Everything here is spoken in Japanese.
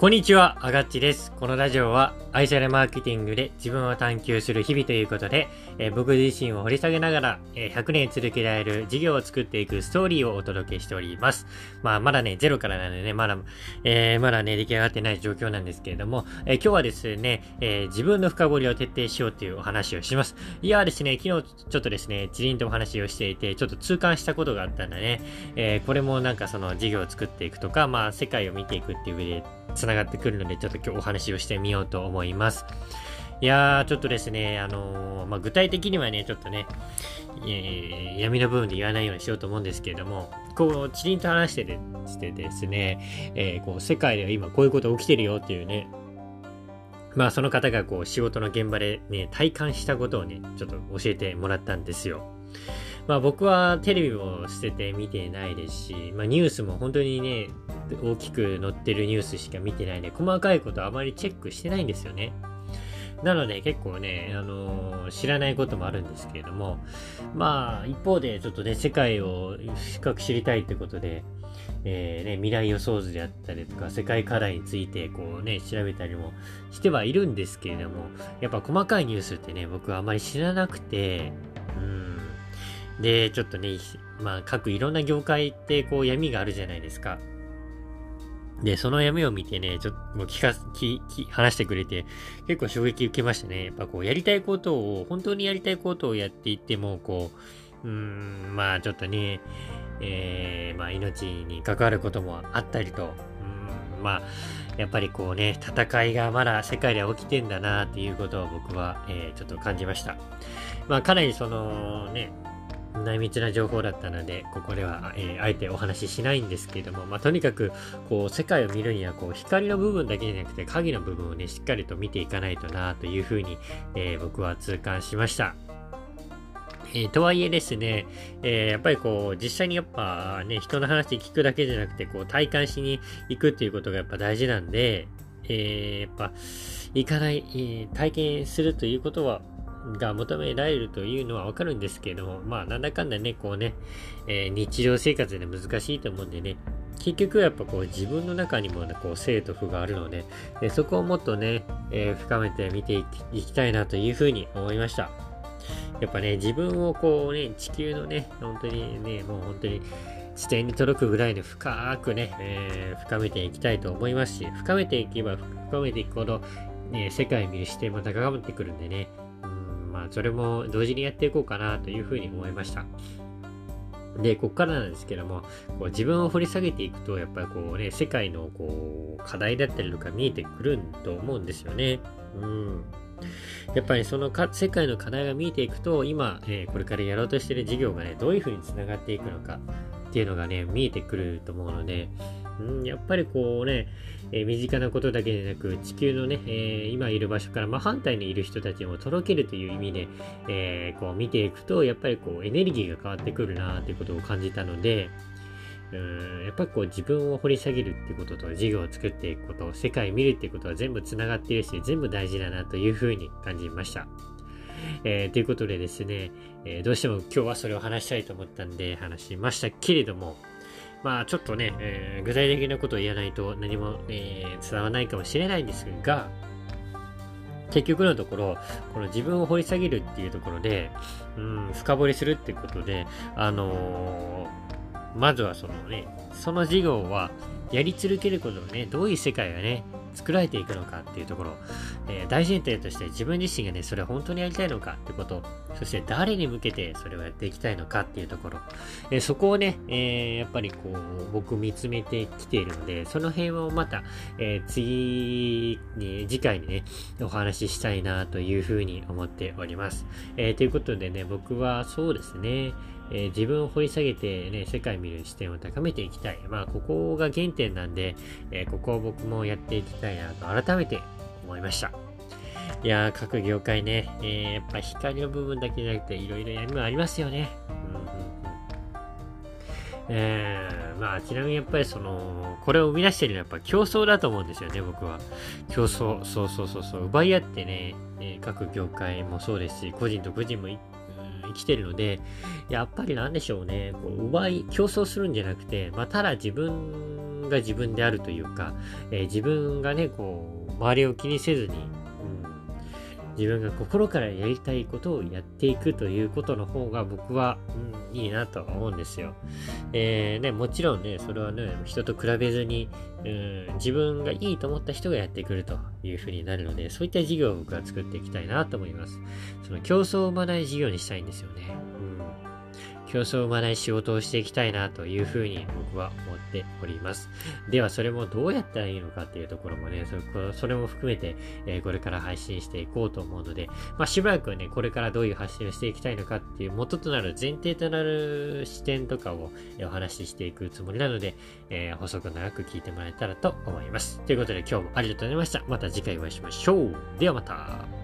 こんにちは、あがっちです。このラジオは愛されマーケティングで自分を探求する日々ということで、えー、僕自身を掘り下げながら、えー、100年続けられる事業を作っていくストーリーをお届けしております。まあ、まだね、ゼロからなんでね、まだ、えー、まだね、出来上がってない状況なんですけれども、え今日はですね、え自分の深掘りを徹底しようというお話をします。いやですね、昨日ちょっとですね、チリンとお話をしていて、ちょっと痛感したことがあったんだね。えこれもなんかその事業を作っていくとか、まあ、世界を見ていくっていう上で、繋がってくるので、ちょっと今日お話をしてみようと思います。いやー、ちょっとですね、あのー、まあ、具体的にはね、ちょっとね、えー、闇の部分で言わないようにしようと思うんですけれども、こう、チリンと話しててしてですね、えー、こう、世界では今こういうこと起きてるよっていうね、まあ、その方がこう、仕事の現場でね、体感したことをね、ちょっと教えてもらったんですよ。まあ僕はテレビも捨てて見てないですし、まあニュースも本当にね、大きく載ってるニュースしか見てないんで、細かいことあまりチェックしてないんですよね。なので結構ね、あのー、知らないこともあるんですけれども、まあ一方でちょっとね、世界を深く知りたいってことで、えー、ね、未来予想図であったりとか、世界課題についてこうね、調べたりもしてはいるんですけれども、やっぱ細かいニュースってね、僕はあまり知らなくて、うん。で、ちょっとね、まあ各いろんな業界ってこう闇があるじゃないですか。で、その闇を見てね、ちょっともう聞か、聞、聞、話してくれて、結構衝撃受けましたね。やっぱこう、やりたいことを、本当にやりたいことをやっていっても、こう、うーん、まあちょっとね、えー、まあ命に関わることもあったりと、うん、まあ、やっぱりこうね、戦いがまだ世界で起きてんだなっていうことを僕は、えー、ちょっと感じました。まあかなりそのね、内密な情報だったので、ここでは、えー、あえてお話ししないんですけれども、まあ、とにかく、こう、世界を見るには、こう、光の部分だけじゃなくて、影の部分をね、しっかりと見ていかないとな、というふうに、えー、僕は痛感しました。えー、とはいえですね、えー、やっぱりこう、実際にやっぱね、人の話聞くだけじゃなくて、こう、体感しに行くっていうことがやっぱ大事なんで、えー、やっぱ、行かない、え体験するということは、が求められるというのはわかるんですけれども、まあ、なんだかんだね、こうね、えー、日常生活で難しいと思うんでね、結局やっぱこう自分の中にも、ね、こう生と負があるので、でそこをもっとね、えー、深めて見ていきたいなというふうに思いました。やっぱね、自分をこうね、地球のね、本当にね、もう本当に地点に届くぐらいで深くね、えー、深めていきたいと思いますし、深めていけば深めていくほど、ね、世界見る視点も高まってくるんでね、まあ、それも同時にやっていこうかなというふうに思いました。で、こっからなんですけども、こう自分を掘り下げていくと、やっぱりこうね、世界のこう課題だったりとか見えてくると思うんですよね。うん。やっぱりそのか世界の課題が見えていくと、今、えー、これからやろうとしてる事業がね、どういうふうにつながっていくのかっていうのがね、見えてくると思うので、うん、やっぱりこうね、えー、身近なことだけでなく、地球のね、えー、今いる場所から真反対にいる人たちにも届けるという意味で、えー、こう見ていくと、やっぱりこうエネルギーが変わってくるなということを感じたので、うんやっぱりこう自分を掘り下げるってことと事業を作っていくこと、世界を見るってことは全部繋がっているし、全部大事だなというふうに感じました。えー、ということでですね、えー、どうしても今日はそれを話したいと思ったんで話しましたけれども、まあちょっとね、えー、具体的なことを言わないと何も、えー、伝わらないかもしれないんですが、結局のところ、この自分を掘り下げるっていうところで、うん、深掘りするってことで、あのー、まずはそのね、その授業はやり続けることをね、どういう世界がね、作られていくのかっていうところ、えー、大前提として自分自身がね、それ本当にやりたいのかってこと、そして誰に向けてそれをやっていきたいのかっていうところ、えー、そこをね、えー、やっぱりこう、僕見つめてきているので、その辺をまた、え次に、次回にね、お話ししたいなというふうに思っております。えということでね、僕はそうですね、えー、自分を掘り下げてね、世界見る視点を高めていきたい。まあ、ここが原点なんで、えー、ここを僕もやっていきたいなと改めて思いました。いやー、各業界ね、えー、やっぱ光の部分だけじゃなくて、いろいろ闇もありますよね。うんうんうんえー、まあ、ちなみにやっぱりその、これを生み出してるのはやっぱ競争だと思うんですよね、僕は。競争、そうそうそうそう、奪い合ってね、え、各業界もそうですし、個人と個人も生きてるので、やっぱりなんでしょうね、こう奪い、競争するんじゃなくて、まあ、ただ自分が自分であるというか、えー、自分がね、こう、周りを気にせずに、自分が心からやりたいことをやっていくということの方が僕は、うん、いいなとは思うんですよ。えー、ね、もちろんね、それはね、人と比べずに、うん、自分がいいと思った人がやってくるというふうになるので、そういった事業を僕は作っていきたいなと思います。その競争を生まない事業にしたいんですよね。うん競争を生まない仕事をしていきたいなというふうに僕は思っております。では、それもどうやったらいいのかっていうところもね、それも含めて、え、これから配信していこうと思うので、まあ、しばらくはね、これからどういう発信をしていきたいのかっていう元となる前提となる視点とかを、お話ししていくつもりなので、えー、細く長く聞いてもらえたらと思います。ということで今日もありがとうございました。また次回お会いしましょう。ではまた。